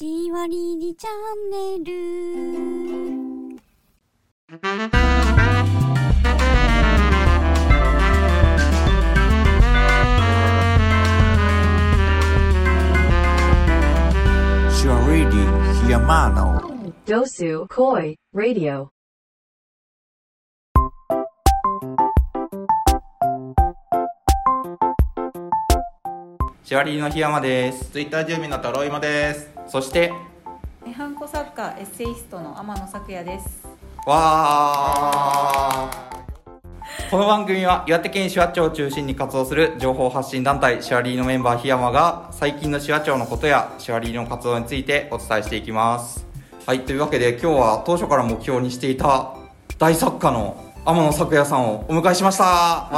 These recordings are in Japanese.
じわりりチャンネルシュアレディヒヤマーノ Dosu Koi Radio. シワリーの檜山ですツイッター住民のトロイモです。そしてえハンコ作家エッセイストの天野咲也です。わー。この番組は岩手県紫波町を中心に活動する情報発信団体シワリーのメンバー檜山が最近の紫波町のことやシワリーの活動についてお伝えしていきます。はいというわけで今日は当初から目標にしていた大作家の天野咲也さんをお迎えしました。わー。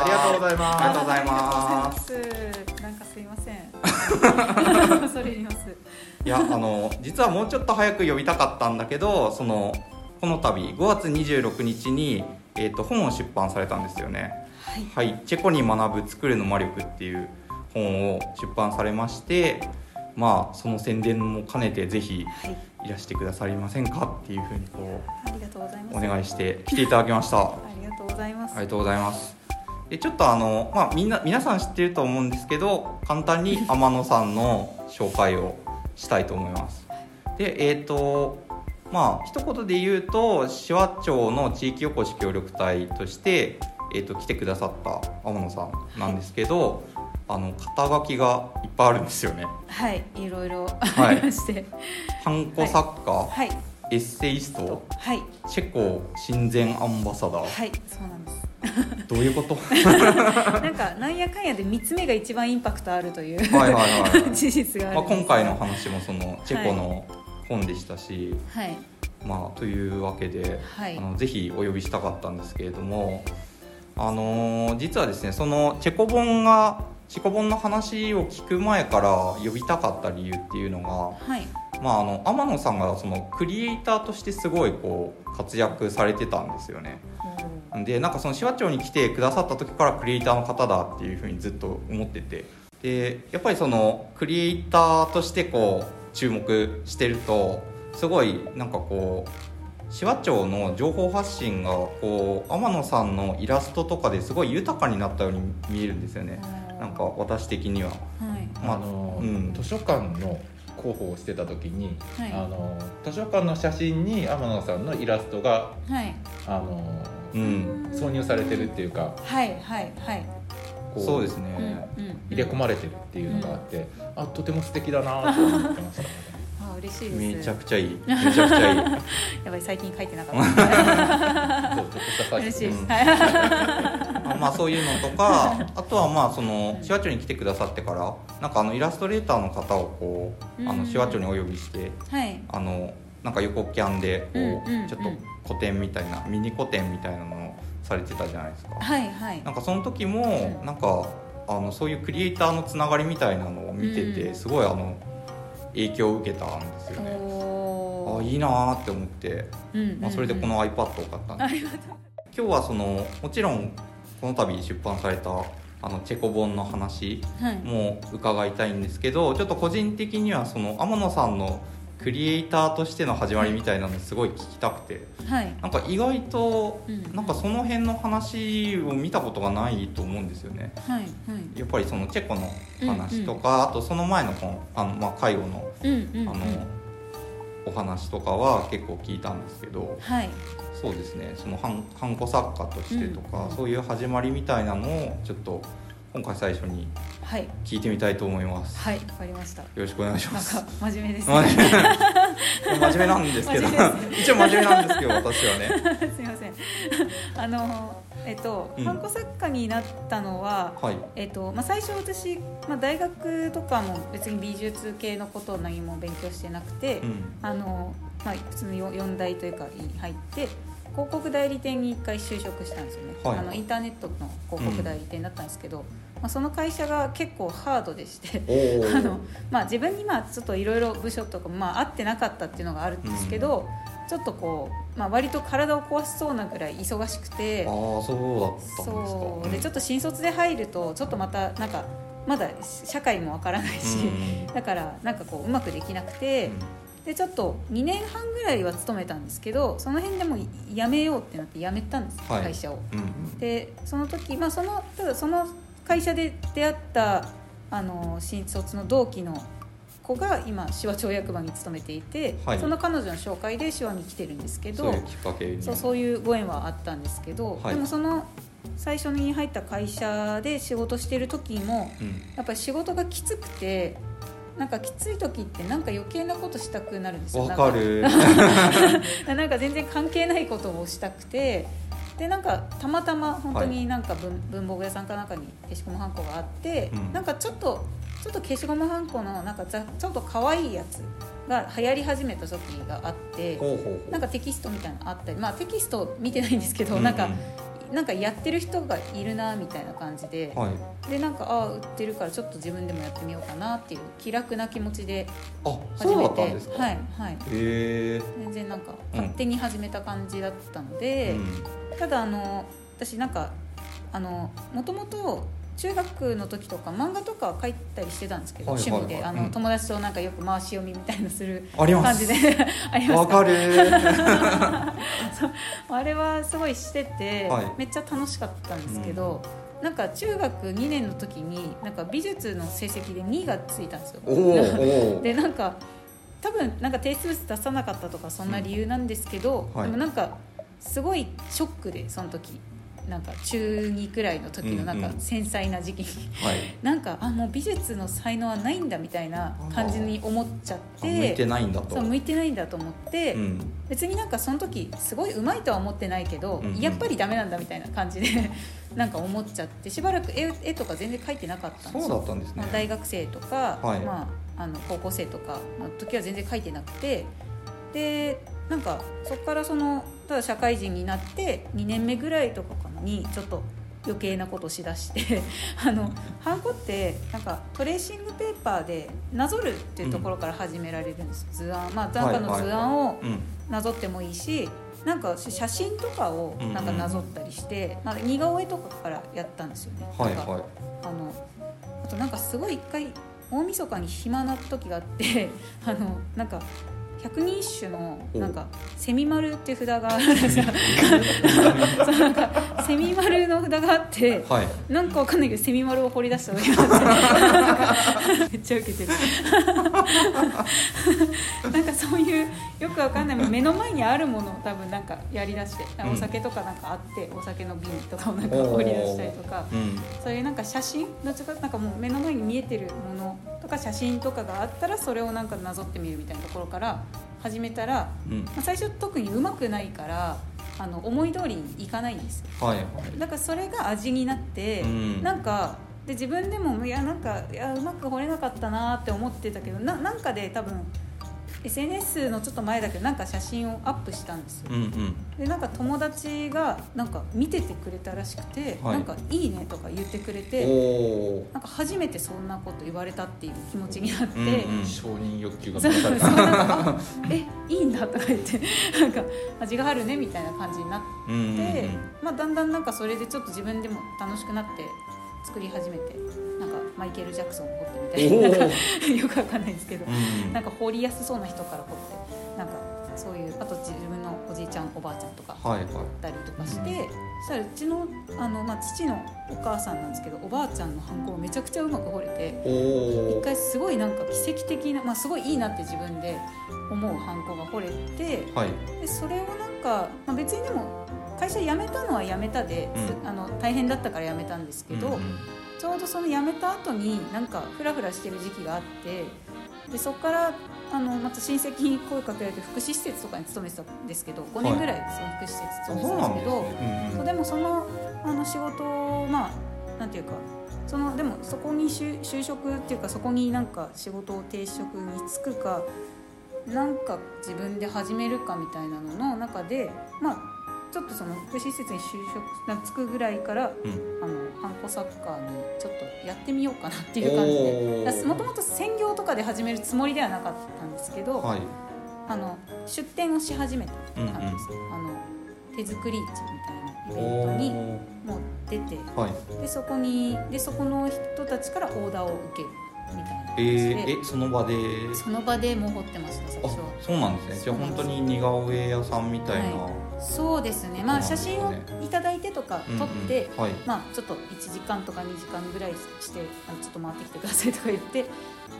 ありがとうございます。ありがとうございます 恐れ入ります。いやあの実はもうちょっと早く呼びたかったんだけどそのこの度5月26日に、えー、と本を出版されたんですよね。はい、チェコに学ぶ作るの魔力」っていう本を出版されましてまあその宣伝も兼ねてぜひはい。いらしてくださりませんかっていうふうにこうございお願いして来ていただきました。ありがとうございます。ありがとうございますでちょっとあの、まあ、みんな皆さん知ってると思うんですけど簡単に 天野さんの紹介をしたいと思います。でえっ、とまあ一言で言うと紫波町の地域おこし協力隊として、えー、と来てくださった天野さんなんですけど、あの肩書きがいっぱいあるんですよね。はいいろいろはい。ありまして。ハンコ作家、はい。エッセイストはい。チェコ親善アンバサダー、はいそうなんですどういうこと？なんかなんやかんやで3つ目が一番インパクトあるというはいはいはいはい。事実があるまあ、今回の話もそのチェコの本でしたし、はい。まあ、というわけで、はい。あのぜひお呼びしたかったんですけれども、あのー実はですねそのチェコ本がチェコ本の話を聞く前から呼びたかった理由っていうのはい。が、まあ、あの天野さんがそのクリエイターとしてすごいこう活躍されてたんですよね。でなんかその紫波町に来てくださった時からクリエイターの方だっていうふうにずっと思ってて。でやっぱりそのクリエイターとしてこう注目してるとすごいなんかこう紫波町の情報発信がこう天野さんのイラストとかですごい豊かになったように見えるんですよね。なんか私的には。はい。まああの、うん。図書館の広報をしてた時に、はい。あの図書館の写真に天野さんのイラストがはい。あのうん、挿入されてるっていうかはいはいはい。そうですね、うんうん入れ込まれてるっていうのがあって、あとても素敵だなと思ってました。あ嬉しいです。めちゃくちゃいい。めちゃくちゃいい。やばい最近書いてなかった。そうちょっとした嬉しいです、うん まあそういうのとかあとはまあその紫波町に来てくださってからなんかあのイラストレーターの方をこうあのうん紫波町にお呼びしてはい。あのなんか横キャンでこう、ちょっと個展みたいなミニ個展みたいなのをされてたじゃないですか。はいはい。なんかその時もうん。なんかあのそういうクリエイターのつながりみたいなのを見てて、うん。すごいあの影響を受けたんですよね。あいいなーって思って、まあ、それでこの iPad を買ったんです。今日はそのもちろんこの度出版されたあのチェコ本の話はい。も伺いたいんですけどちょっと個人的にはその天野さんのクリエイターとしての始まりみたいなのすごい聞きたくてはい。なんか意外とうん。なんかその辺の話を見たことがないと思うんですよね。はいはい。やっぱりそのチェコの話とか、あとその前の本あの、まあ、介護のうんうんうん。あの、お話とかは結構聞いたんですけどはいそうですね。そのハンハンコ作家としてとか、うんそういう始まりみたいなのをちょっと今回最初にはい。聞いてみたいと思います、はいわかりました。よろしくお願いしなんますか真面目です真ね面目。真面目なんですけど。真面目 一応真面目なんですけど私はね。すみません。あのえっと、うん。ハンコ作家になったのははい。えっとまあ、最初私、まあ、大学とかも別に美術系のことを何も勉強してなくて、うん。あのまあ、普通のよ四大というかに入って広告代理店に一回就職したんですよね、はい。あのインターネットの広告代理店だったんですけど、まあ、その会社が結構ハードでして あの、まあ、自分にまあちょっといろいろ部署とか、まあ、合ってなかったっていうのがあるんですけど、ちょっとこう、まあ、割と体を壊しそうなぐらい忙しくてああそうだったんですか。そう。でちょっと新卒で入るとちょっとまたなんかまだ社会もわからないし、うんだからなんかこううまくできなくて、でちょっと2年半ぐらいは勤めたんですけどその辺でもう辞めようってなって辞めたんです、はい。会社を。うんうん。でその時、まあ、そのただその会社で出会ったあの新卒の同期の子が今手話町役場に勤めていて、はい。その彼女の紹介で手話に来てるんですけどそうそういうご縁はあったんですけど、はい。でもその最初に入った会社で仕事してる時もうん。やっぱり仕事がきつくてなんかきつい時ってなんか余計なことしたくなるんですよ。わかる。なんか 全然関係ないことをしたくて。でなんかたまたま本当になんか文,、文房具屋さんかなんかに消しゴムはんこがあって、うん。なんかちょっとちょっと消しゴムはんこのなんかざちょっと可愛いやつが流行り始めた時があってなんかテキストみたいなのあったりまあテキスト見てないんですけど、うんうん。なんかなんかやってる人がいるなみたいな感じで、はい。でなんかああ売ってるからちょっと自分でもやってみようかなっていう気楽な気持ちで始めってはいはい。へえ全然なんかうん勝手に始めた感じだったので、ただあの私なんかあのもともと中学の時とか漫画とか書いたりしてたんですけど、はいはいはい。趣味で。あの、うん。友達となんかよく回し読みみたいなするあります。感じでありますか？る。あれはすごいしてて、はい。めっちゃ楽しかったんですけど、なんか中学2年の時になんか美術の成績で2がついたんですよ。でなんか多分なんか提出物出さなかったとかそんな理由なんですけど、うんはい。でもなんかすごいショックでその時なんか中2くらいの時のなんかうんうん。繊細な時期に、はい。なんかあもう美術の才能はないんだみたいな感じに思っちゃっあ向いててないんだと。そう向いてないんだと思って、うん。別になんかその時すごい上手いとは思ってないけど、うんうん。やっぱりダメなんだみたいな感じで なんか思っちゃって。しばらく絵絵とか全然描いてなかったんですそうよだったんですね。まあ大学生とか、はい。まあ、あの高校生とかの時は全然書いてなくて。でなんかそこからそのただ社会人になって2年目ぐらいとかにちょっと余計なことしだして あのハンコってなんかトレーシングペーパーでなぞるっていうところから始められるんです、図案まあ残価の図案をうん。なぞってもいいしなんか写真とかをなんかなぞったりして、なんか似顔絵とかからやったんですよね。はいはい。あのあとなんかすごい一回大晦日に暇な時があって あのなんか百人一首のなんかセミ丸っていう札があるんですよ。そうなんかセミ丸の札があってはい。なんかわかんないけどセミ丸を掘り出した時があってめっちゃウケてる。なんかそういうよくわかんない。目の前にあるものを多分なんかやりだしてうん。お酒とかなんかあってお酒の瓶とかをなんか掘り出したりとかうん。そういうなんか写真どっちかなんかもう目の前に見えてるものとか写真とかがあったらそれをなんかなぞってみるみたいなところから始めたら、うん。まあ、最初特にうまくないからあの思い通りにいかないんですよ。はいはい。だからそれが味になって、うん。なんかで自分でもいやなんかいやうまく掘れなかったなって思ってたけどななんかで多分 SNS のちょっと前だけどなんか写真をアップしたんですよ。うんうん。でなんか友達がなんか見ててくれたらしくて、はい。なんか「いいね」とか言ってくれてなんか初めてそんなこと言われたっていう気持ちになって、うんうん。承認欲求がそうそう満たされかあ えいいんだとか言ってなんか味があるねみたいな感じになって、うんうんうん。まあ、だんだんなんかそれでちょっと自分でも楽しくなって作り始めてなんかマイケル・ジャクソンを掘ってみたいな。なんかよくわかんないですけど、うん。なんか掘りやすそうな人から掘ってなんかそういうあと自分のおじいちゃんおばあちゃんとかはいはい。ったりとかして、そしたらうちのあの、まあ、父のお母さんなんですけどおばあちゃんのハンコをめちゃくちゃうまく彫れて一回すごいなんか奇跡的な、まあ、すごいいいなって自分で思うハンコが彫れてはい。でそれをなんか、まあ、別にでも会社辞めたのは辞めたで、うん。あの大変だったから辞めたんですけど、うんうんちょうどその辞めた後になんかフラフラしてる時期があってでそこからあのまた親戚に声かけられて福祉施設とかに勤めてたんですけど5年ぐらいその福祉施設あ勤めてたんですけど。ねうんでもそのあの仕事をまあなんていうかそのでもそこに就就職っていうかそこになんか仕事を定職に就くかなんか自分で始めるかみたいなのの中でまあちょっとその福祉施設に就職な就くぐらいから、うん。あのハンコサッカーにちょっとやってみようかなっていう感じおでーもともと専業とかで始めるつもりではなかったんですけど、はい。あの出店をし始めた感じです、あの手作り市みたいなイベントにもう出てはい。でそこにでそこの人たちからオーダーを受けるみたいな感えじで、ー、えその場で？その場でもう掘ってました最あ初。はそうなんですね。じゃあ本当に似顔絵屋さんみたいな、はそうですね。まあ写真をいただいてとか撮って、うんうん。はい。まあちょっと1時間とか2時間ぐらいしてあのちょっと回ってきてくださいとか言って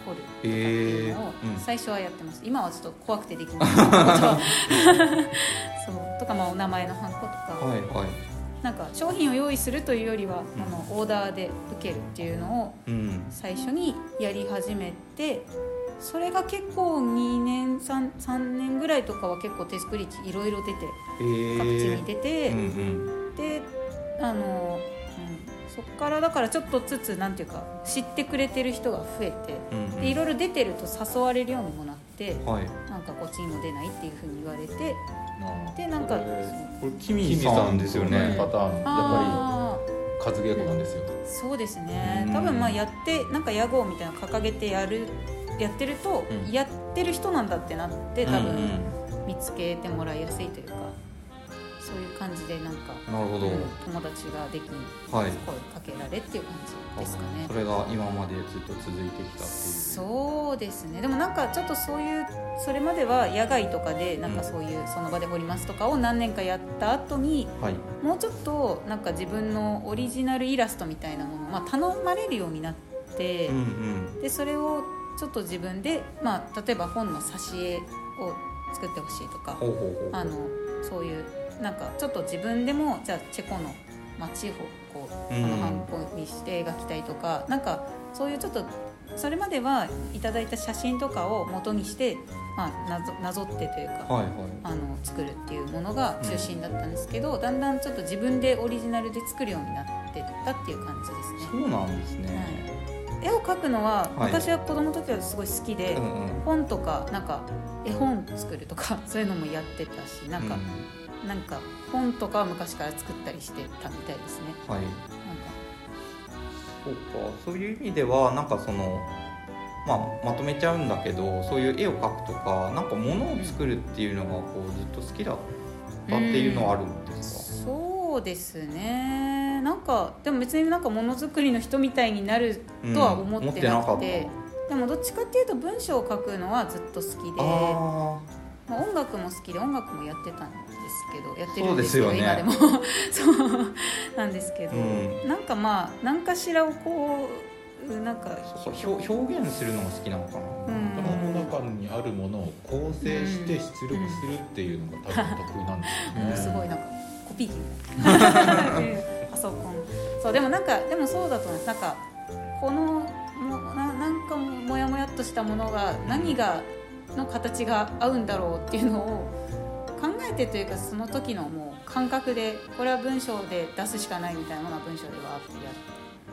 掘るっていうのをえーうん。最初はやってます、今はちょっと怖くてできない そう。とかまあお名前のハンコとか、はいはいなんか商品を用意するというよりは、あのオーダーで受けるっていうのをうん。最初にやり始めてそれが結構2年 3, 3年ぐらいとかは結構手作り地いろいろ出てえー、各地に出て、うんうん。であの、うん、そこからだからちょっとずつなんていうか知ってくれてる人が増えてうんうん。でいろいろ出てると誘われるようにもなってはい。なんかこっちにも出ないっていうふうに言われてあでなんかこれこれキミさんですよね。パターンやっあぱり数稽古なんですよ。そうですね。うん。多分まあやってなんか屋号みたいなの掲げてやるやってると、うん。やってる人なんだってなって多うん分見つけてもらいやすいというかそういう感じでなんか、うんなるほど、うん友達ができはい。声かけられっていう感じですかね。それが今までずっと続いてきたっていう。そうですね。でもなんかちょっとそういうそれまでは野外とかでなんかそういうその場で掘りますとかを何年かやった後にはい。もうちょっとなんか自分のオリジナルイラストみたいなものを、まあ、頼まれるようになって、うんうん。でそれをちょっと自分で、まあ、例えば本の挿絵を作ってほしいとかあのそういうなんかちょっと自分でもじゃあチェコの街をこうこうんのハンコにして描きたいとか、なんかそういうちょっとそれまではいただいた写真とかを元にして、まあ、なぞなぞってというか、はいはい。あの作るっていうものが中心だったんですけど、だんだんちょっと自分でオリジナルで作るようになってったっていう感じですね。そうなんですね、絵を描くのは、はい。私は子供の時はすごい好きで、うん。うん本とかなんか絵本作るとかそういうのもやってたしなんか、うなんか本とかは昔から作ったりしてたみたいですね。はい。なんか。そうか。そういう意味ではなんかそのまあ、まとめちゃうんだけどそういう絵を描くとかなんか物を作るっていうのがこうずっと好きだったっていうのはあるんですか、そうですね。なんかでも別になんかものづくりの人みたいになるとは思ってなくて,、うんでもどっちかっていうと文章を書くのはずっと好きで。あまあ、音楽も好きで音楽もやってたんですけどやってるんですけどね。今でも。そう。なんですけど、うん。なんかまあ何かしらをこうなんか表表現するのが好きなのかな、うん。頭の中にあるものを構成して出力するっていうのが多分得意なんですよね。すごいなんかコピー機。みたいなパソコン。そうでもなんかでもそうだと思いますなんかこのもななんかもやもやっとしたものが何がの形が合うんだろうっていうのを考えてというかその時のもう感覚でこれは文章で出すしかないみたいなものは文章でわーってやって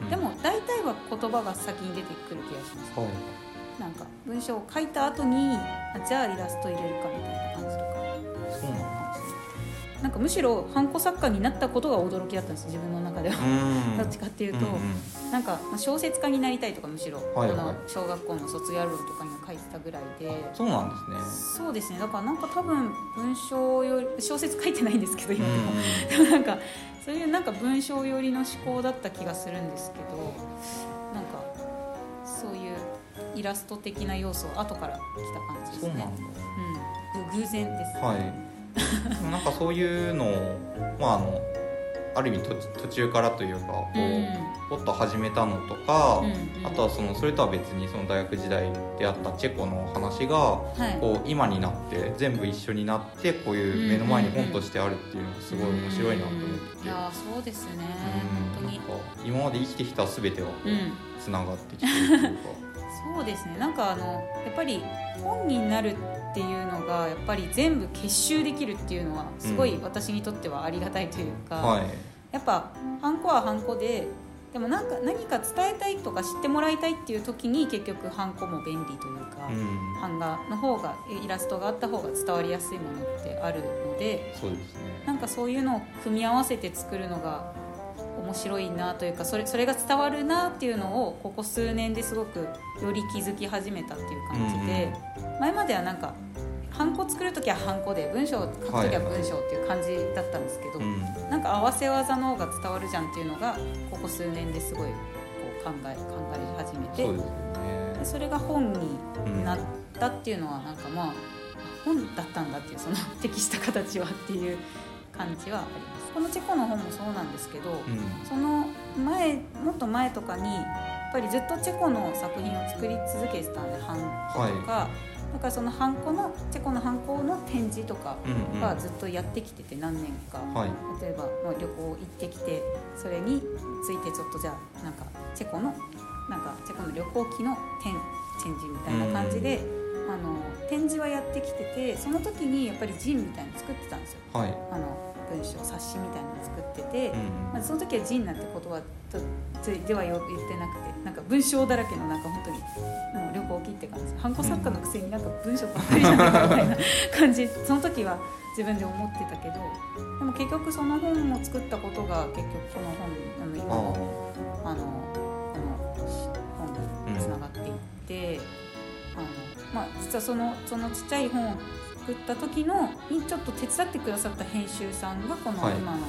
うん。でも大体は言葉が先に出てくる気がします。はい。なんか文章を書いた後にあじゃあイラスト入れるかみたいな感じなんかむしろハンコ作家になったことが驚きだったんです自分の中では、うん。どっちかっていうと、んんなんかまあ小説家になりたいとかむしろ、はいはい。この小学校の卒業論とかにも書いてたぐらいで。そうなんですね。そうですね。だからなんか多分文章より小説書いてないんですけどうん今でも、でもなんかそういうなんか文章寄りの思考だった気がするんですけどなんかそういうイラスト的な要素は後から来た感じですね。そうなんだ。うん、ぐ偶然です、はいなんかそういうのをまああのある意味途途中からというかこう、うん。ポッと始めたのとか、うんうん。あとはそのそれとは別にその大学時代であったチェコの話がはい。こう今になって全部一緒になってこういう目の前に本としてあるっていうのがすごい面白いなと思ってて、うんいやーそうですね。うん。本当に。なんか今まで生きてきた全てがつながってきてるというか、そうですね。なんかあのやっぱり本になるっていうのがやっぱり全部結集できるっていうのはすごいうん。私にとってはありがたいというか、はい。やっぱハンコはハンコででもなんか何か伝えたいとか知ってもらいたいっていう時に結局ハンコも便利というか、うん。版画の方がイラストがあった方が伝わりやすいものってあるのでそうですね。なんかそういうのを組み合わせて作るのが面白いなというかそれそれが伝わるなっていうのをここ数年ですごくより気づき始めたっていう感じで、前まではなんかハンコ作る時はハンコで文章を書く時は文章っていう感じだったんですけど、うん。なんか合わせ技の方が伝わるじゃんっていうのがここ数年ですごいこう考え考え始めてそねでそれが本になったっていうのはなんかまあ本だったんだっていうその適した形はっていう感じはあります。このチェコの本もそうなんですけど、うん。その前もっと前とかにやっぱりずっとチェコの作品を作り続けてたんでハンコとか、だからそのハンコのチェコのハンコの展示とかうんうん。はずっとやってきてて何年か、はい。例えば、まあ、旅行行ってきてそれについてちょっとじゃあなんかチェコのなんかチェコの旅行記の展展示みたいな感じで、あの展示はやってきててその時にやっぱりジンみたいなの作ってたんですよ。はい。あの文章冊子みたいなの作ってて、うんまあ、その時は「ジン」なんて言葉とでは言ってなくてなんか文章だらけのなんか本当にあの旅行記って感じ。ハンコ作家のくせになんか文章ばっかりじゃないかみたいな感じ。その時は自分で思ってたけどでも結局その本を作ったことが結局この本あの今のあのこの本につながっていって、あのまあ、実はそのそのちっちゃい本を作った時のにちょっと手伝ってくださった編集さんがこのはい。今の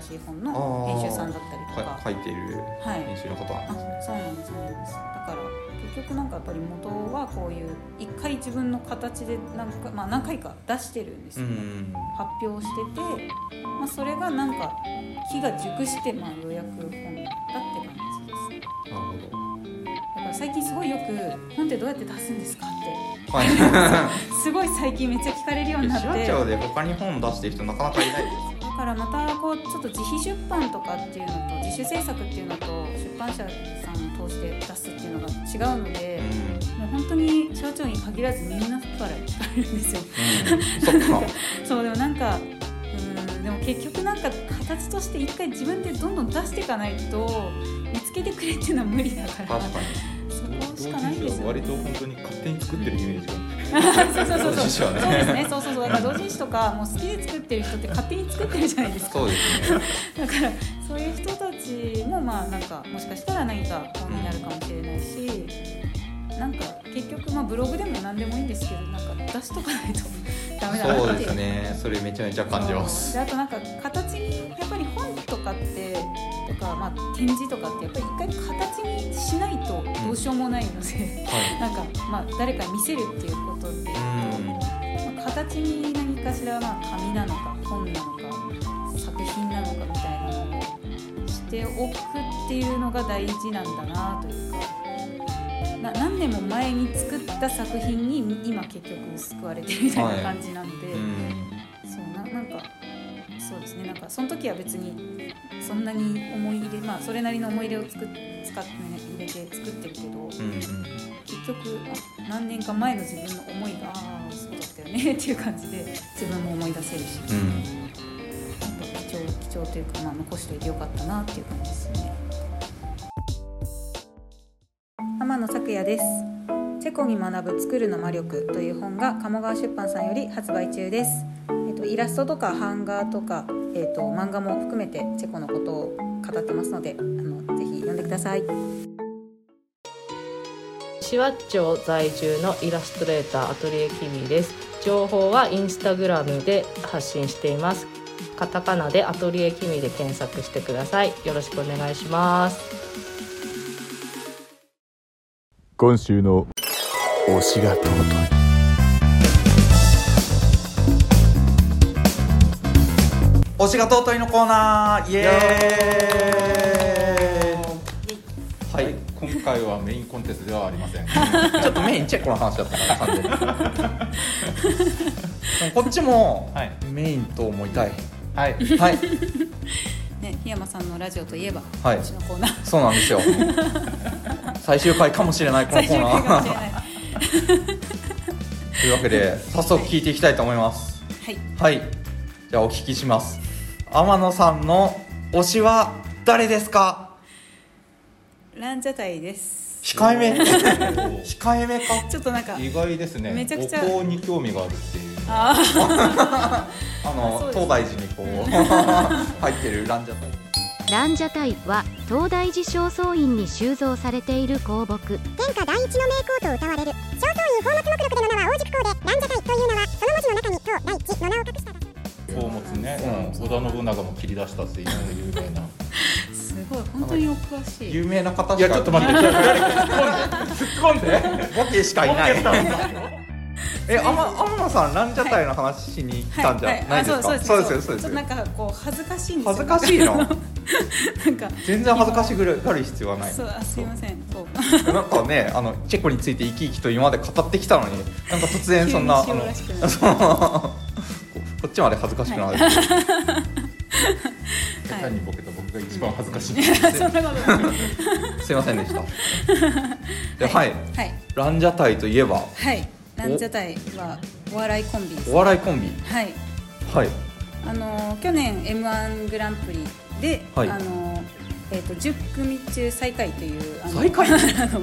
新しい本の編集さんだったりとか、は書いているはい編集の方。なんあですそうなんですそうなんです。だから結局なんかやっぱり元はこういう一回自分の形で何か、まあ、何回か出してるんですうよ、ん発表してて、まあ、それがなんか火が熟して、まあ、ようやく本だって感じ最近すごいよく「本ってどうやって出すんですか?」って。どはい。すごい最近めっちゃ聞かれるようになって。手話帳で他に本出してる人なかなかいないですだからまたこうちょっと自費出版とかっていうのと自主制作っていうのと出版社さんを通して出すっていうのが違うので、もう本当に手話帳に限らずみんなから聞かれるんですよ。うん、う ん、そうでもなんかうんでも結局なんか形として一回自分でどんどん出していかないと見つけてくれっていうのは無理だから。確かにし同かないんですよ、人誌は割ね、と本当に勝手に作ってるイメージが。そうそうそうそう。そうですね。そうそうそう。だから同人誌とかもう好きで作ってる人って勝手に作ってるじゃないですか。そうですね。だからそういう人たちもまあなんかもしかしたら何か本になるかもしれないし、なんか結局まあブログでも何でもいいんですけどなんか出しとかないとダメだなってそうですね。それめちゃめちゃ感じます。であとなんか形にやっぱり本とかってとか、まあ、展示とかってやっぱり一回形にしないとどうしようもないので、は なんかまあ誰かに見せるっていうことで、いうん。まあ形に何かしらまあ紙なのか本なのか作品なのかみたいなのをしておくっていうのが大事なんだなというかな何年も前に作った作品に今結局救われてるみたいな感じなんで、うん。そうななんかそうですね。なんかその時は別にそんなに思い入れまあそれなりの思い入れをつく使って、ね、入れて作ってるけど、うんうん結局あ何年か前の自分の思いがああそうだったよね っていう感じで自分も思い出せるし、うん。貴重貴重というか、まあ、残しておいてよかったなっていう感じですよね。天野咲也です。チェコに学ぶ作るの魔力という本が鴨川出版さんより発売中です、えっと、イラストとか版画とか、えっと、漫画も含めてチェコのことを語ってますのであのぜひ読んでください。シワッチョ在住のイラストレーターアトリエキミです。情報はインスタグラムで発信しています。カタカナでアトリエキミで検索してください。よろしくお願いします。今週の推しが尊い推しが尊いのコーナーイエーイ。はい。今回はメインコンテンツではありません。ちょっとメインチェックの話だったから完全に。こっちもはい。メインと思いたい。はい。はい。ね檜山さんのラジオといえば、はい。私のコーナー。そうなんですよ。最終回かもしれないこの最コーナー。というわけで早速聞いていきたいと思います。はい。はい。じゃあお聞きします天野さんの推しは誰ですか？ランジャタイです。控えめ。控えめか？ちょっとなんか意外ですね。めちゃくちゃ。お香に興味があるっていう。あ あのそうです東大寺にこう 入ってるランジャタイ。ランジャタイは東大寺正倉院に収蔵されている香木。天下第一の名工と歌われる。正倉院宝物目録での名は王熟香でランジャタイという名はその田信長も切り出したっていう有名な。すごい。本当にお詳しい。有名な方しか。いやちょっと待って突っ込んで突っ込んで。ボケしかいないボケたんだよえあま天野さんランジャタイの話しに来たんじゃないですか、そうですよそうですよ。なんかこう恥ずかしいんですよ。恥ずかしいの？なんか全然恥ずかしがる必要はない。そうあすいません。そう。なんかねあのチェコについて生き生きと今まで語ってきたのになんか突然そんな急に塩らしくなる。あ のここっちまで恥ずかしくなる、下手にボケた僕が一番恥ずかしい、そんすいませんでした。ではい、はい。ランジャタイといえば？はい。ランジャタイはお笑いコンビです。お笑いコンビ？はい。はい。あの去年 m 1グランプリで、はい。あのえー、と10組中最下位というあの あの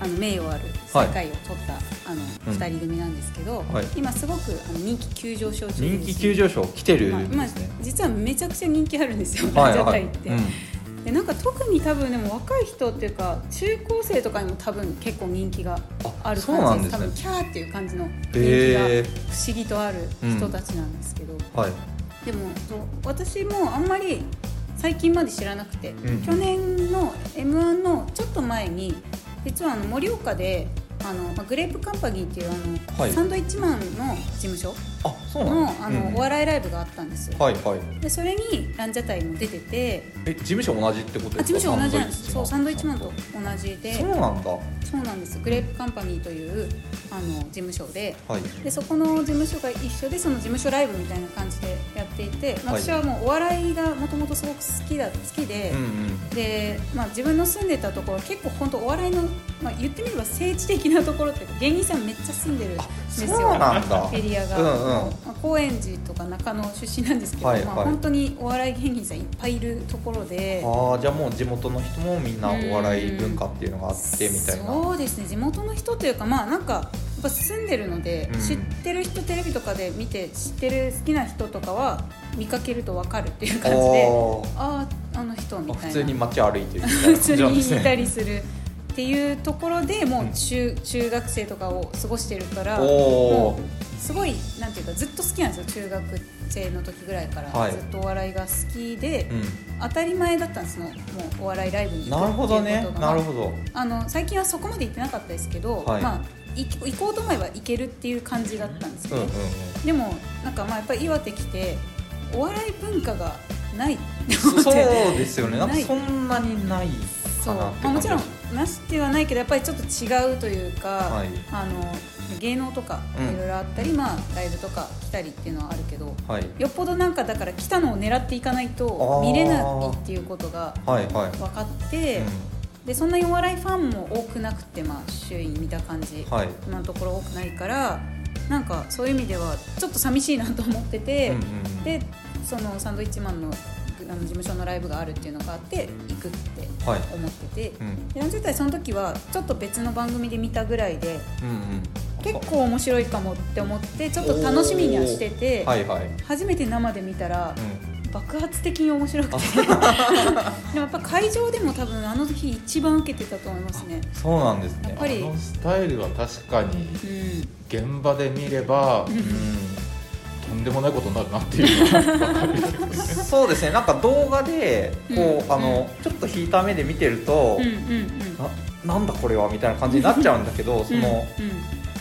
あの名誉ある最下位を取った、あのうん。2人組なんですけど、はい。今すごくあの人気急上昇中人気急上昇来てるまあまあ実はめちゃくちゃ人気あるんですよ、はいランジャタはいイって、うん。でなんか特に多分でも若い人っていうか中高生とかにも多分結構人気がある感じです。ね。多分キャーっていう感じの人気が不思議とある人たちなんですけど、はい。でも私もあんまり最近まで知らなくて、うん。去年の m 1のちょっと前に実はあの盛岡であのまあグレープカンパニーっていうあの、はい。サンドイッチマンの事務所のあの、うん。お笑いライブがあったんですよ、はいはい。でそれにランジャタイも出ててえ事務所同じってことあですか？事務所同じなんです。そうサンドイッチマンとと同じで。そうなんだ。そうなんです。グレープカンパニーというあの事務所で。はい。でそこの事務所が一緒でその事務所ライブみたいな感じでやっていて、まあはい。私はもうお笑いがもともとすごく好きだ好きで、うんうんで、まあ、自分の住んでたところ結構本当お笑いの、まあ、言ってみれば聖地的なところっていうか芸人さんめっちゃ住んでるんですよ。そうなんだ。エリアが、うんうんまあ、高円寺とか中野出身なんですけど、まあ、はい。はい本当にお笑い芸人さんいっぱいいるところで。ああじゃあもう地元の人もみんなお笑い文化っていうのがあってみたいな。そうですね。地元の人というかまあなんかやっぱ住んでるので、うん。知ってる人テレビとかで見て知ってる好きな人とかは見かけると分かるっていう感じであああの人みたいな。普通に街歩いてるみたいな普通にいたりりするっていうところでもう中,、中学生とかを過ごしてるからおもおうすごいなんていうかずっと好きなんですよ中学生の時ぐらいから、はい。ずっとお笑いが好きで、うん。当たり前だったんですもうもうお笑いライブに行なるほどねことが。なるほどあの最近はそこまで行ってなかったですけど、はい。まあ行行こうと思えば行けるっていう感じだったんですよね、うんうんでもなんかまあやっぱり岩手来てお笑い文化がないってうん思って。そうですよね。なんかない。そんなにないそう、かなってまあ、もちろん感なしではないけどやっぱりちょっと違うというか、はい。あの芸能とかうん。いろいろあったり、まあ、ライブとか来たりっていうのはあるけどじはい。よっぽどなんかだから来たのを狙っていかないと見れないっていうことがはいはい。分かって、でそんなにお笑いファンも多くなくて、まあ、周囲に見た感じ、うんはい。今のところ多くないからなんかそういう意味ではちょっと寂しいなと思ってて、うんうんうん。でそのサンドイッチマンのあの事務所のライブがあるっていうのがあって行くってはい。思ってて、うん。で40代その時はちょっと別の番組で見たぐらいでうんうん結構面白いかもって思ってちょっと楽しみにはしてて、はいはい。初めて生で見たらうん。爆発的に面白くて。でもやっぱ会場でも多分あの日一番受けてたと思いますね。そうなんですね。やっぱり。スタイルは確かにうん。現場で見れば、うんとんでもないことになるなっていうのが分かるそうですね。なんか動画でこう、うん。あのちょっと引いた目で見てるとうん、うんうん。ななんだこれはみたいな感じになっちゃうんだけどその、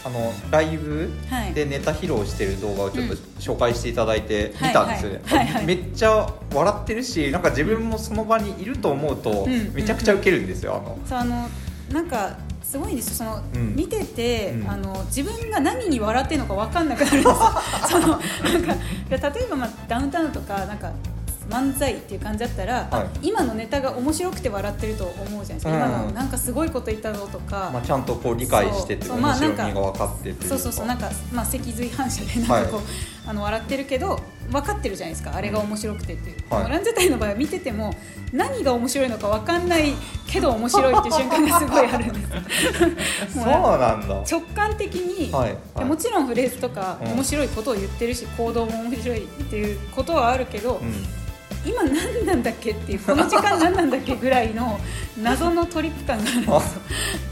あのライブはい。でネタ披露してる動画をちょっと紹介していただいてはい。見たんですよね、はいはい。はいめっちゃ笑ってるしなんか自分もその場にいると思うとうん。めちゃくちゃウケるんですよあの。そうあのなんかすごいんですよ。その、うん。見てて、うん。あの自分が何に笑ってるのか分かんなくなるんですよ。そのなんか例えば、まあ、ダウンタウンとかなんか漫才っていう感じだったら、あはい。今のネタが面白くて笑ってると思うじゃないですか、うん。今のなんかすごいこと言ったぞとか、まあ、ちゃんとこう理解してて面まあなんか白みが分かってそうそうそう。なんか、まあ、脊髄反射でなんかこう、はい。あの笑ってるけど分かってるじゃないですか。あれが面白くてっていう、はい。でもランジャタイの場合は見てても何が面白いのか分かんないけど面白いっていう瞬間がすごいあるんです。そうなんだ。直感的に、はい。はい。でもちろんフレーズとかうん面白いことを言ってるし、行動も面白いっていうことはあるけど、うん今何なんだっけっていうこの時間何なんだっけぐらいの謎のトリップ感があるんですよ。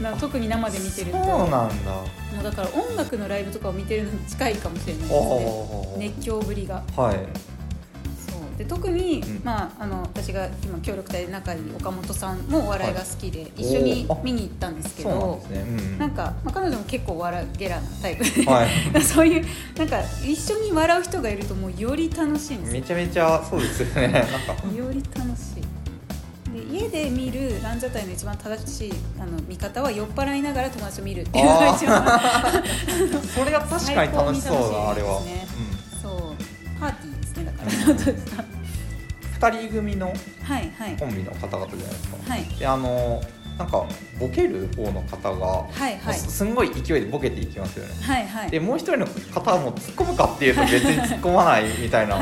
な特に生で見てると。そうなんだ。もうだから音楽のライブとかを見てるのに近いかもしれないですね。熱狂ぶりが。はいで特に、うん。まあ、あの私が今協力隊で仲いい岡本さんもお笑いが好きで、一緒に見に行ったんですけそうなんどですね。うんなんか、まあ、彼女も結構笑うゲラなタイプで、はい。そういうなんか一緒に笑う人がいるともうより楽しいんですよ。めちゃめちゃそうですよね。なんか。より楽しい。で家で見るランジャタイの一番正しいあの見方は酔っ払いながら友達と見るっていうのが一番 それが確かに楽しそうだあれは、最高に楽しいですね。うん。そう。パーティーですねだからちょっとした二人組のコンビの方々じゃないですか、はい。であのなんかボケる方の方が、はいはい。すすんごい勢いでボケていきますよね。はいはい。でもう一人の方はもう突っ込むかっていうと別に突っ込まないみたいな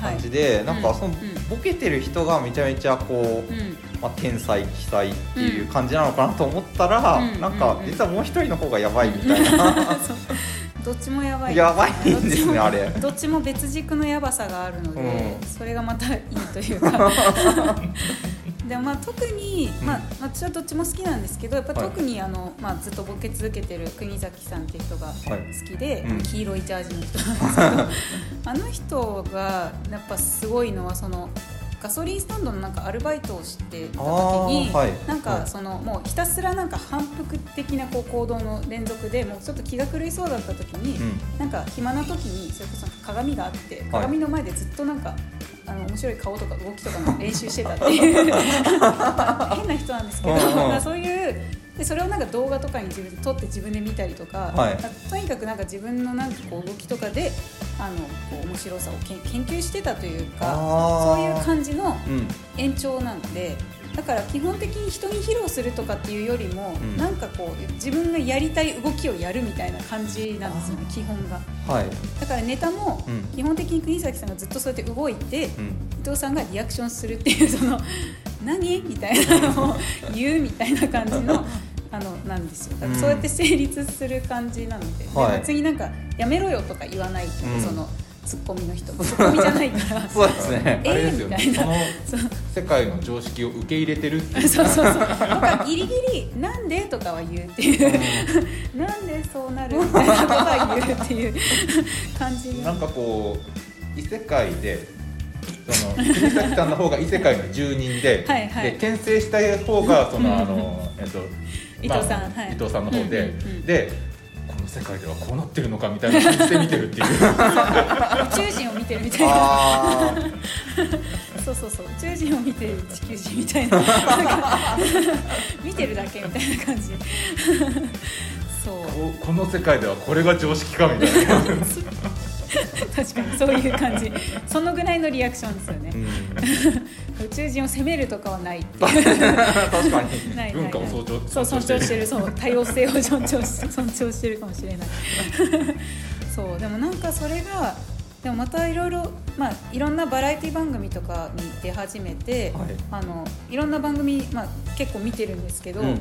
感じで、なんかそのうんボケてる人がめちゃめちゃこう、うん。まあ、天才奇才っていう感じなのかなと思ったら、うん。なんかうん実はもう一人の方がやばいみたいな、どっちもやばい。やばいんですねどっちもあれ。どっちも別軸のやばさがあるので、うん。それがまたいいというか。でまあ特に、まあ、私はどっちも好きなんですけどやっぱはい。特にあの、まあ、ずっとボケ続けてる国崎さんっていう人が好きで、うん。黄色いジャージの人なんですけど あの人がやっぱすごいのはそのガソリンスタンドのなんかアルバイトをしてた時に、はい。なんかはいそのもうひたすらなんか反復的なこう行動の連続でもうちょっと気が狂いそうだった時に、うん。なんか暇な時にそれこそ鏡があって鏡の前でずっとなんか、あの面白い顔とか動きとかの練習してたっていう。変な人なんですけど、そういうでそれをなんか動画とかに自分で撮って自分で見たりとか、はい。とにかくなんか自分のなんかこう動きとかであのこう面白さを研究してたというかそういう感じのうん。延長なのでだから基本的に人に披露するとかっていうよりも、うん。なんかこう自分がやりたい動きをやるみたいな感じなんですよね基本が。はい、だからネタもうん。基本的に国崎さんがずっとそうやって動いて、うん、伊藤さんがリアクションするっていうその 何？みたいなのを 言うみたいな感じのあのなんですよ。だからそうやって成立する感じなので,で、はい。別になんかやめろよとか言わない、うん。そのツッコミの人。ツッコミじゃないから。そうですね。えあれですよね。その世界の常識を受け入れてるっていう。そうそうそう。とかギリギリ「なんで?」とかは言うっていう「なんでそうなる?」みたいなことは言うっていう感じ。なんかこう異世界でその国崎さんの方が異世界の住人ではいはい。で転生したい方がそのあの、えっと伊藤さんまあはい。伊藤さんの方で、うんうんうん。でこの世界ではこうなってるのかみたいな感じで見てるっていう。宇宙人を見てるみたいな。あそうそうそう宇宙人を見てる地球人みたいな。見てるだけみたいな感じ。そう。ここの世界ではこれが常識かみたいな 確かにそういう感じ。そのぐらいのリアクションですよね。ー、うん、宇宙人を責めるとかはない確かに。ないないない。文化を尊重そう尊重してる。そう多様性を尊重し尊重してるかもしれない。そうでもなんかそれがでもまたいろいろまあいろんなバラエティ番組とかに出始めて、はい。あのいろんな番組、まあ、結構見てるんですけど、うんうん。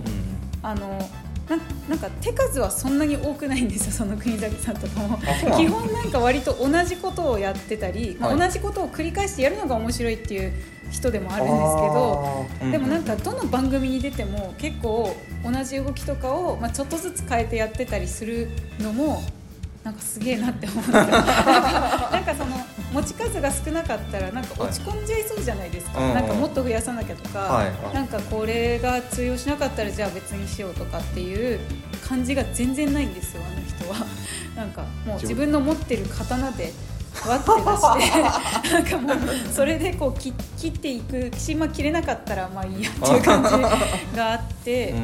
あのななんか手数はそんなに多くないんですよ その国崎さんとかも。基本なんか割と同じことをやってたり、まあはい。同じことを繰り返してやるのが面白いっていう人でもあるんですけどあー。でもなんかどの番組に出ても結構同じ動きとかを、まあ、ちょっとずつ変えてやってたりするのもなんかすげえなって思うんですよなんかなんかその持ち数が少なかったらなんか落ち込んじゃいそうじゃないですか、はい。なんかもっと増やさなきゃとか、はい。なんかこれが通用しなかったらじゃあ別にしようとかっていう感じが全然ないんですよあの人は。なんかもう自分の持ってる刀でわって出して。なんかもうそれでこう切切っていくし、まあ、切れなかったらまあいいやっていう感じがあって、う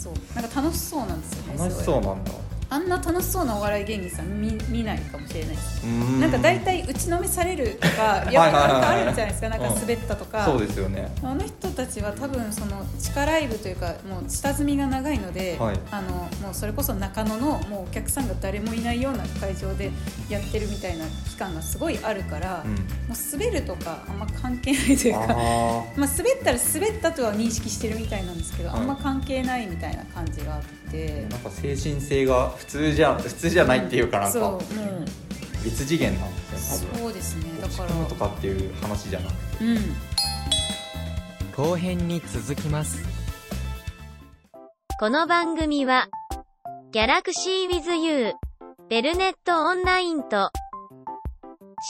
そう。なんか楽しそうなんですよねん、楽しそうなんだあんな楽しそうなお笑い芸人さん見見ないかもしれないですうん。なんか大体打ちのめされるとか いやっぱなんかあるじゃないですか。なんか滑ったとか、そうですよね。あの人たちは多分その地下ライブというかもう下積みが長いので、はい。あのもうそれこそ中野のもうお客さんが誰もいないような会場でやってるみたいな期間がすごいあるから、うん。もう滑るとかあんま関係ないというか。あ まあ、滑ったら滑ったとは認識してるみたいなんですけど、はい。あんま関係ないみたいな感じがあってーなんか精神性が普通じゃ普通じゃないっていうかなんか。そうもう別次元なんですよねそうですねだから。落ち込むとかっていう話じゃなくて。うん。後編に続きます。この番組は、ギャラクシーウィズユー、ベルネットオンラインと、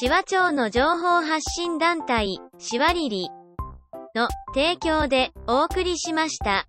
シワ町の情報発信団体、シワリリの提供でお送りしました。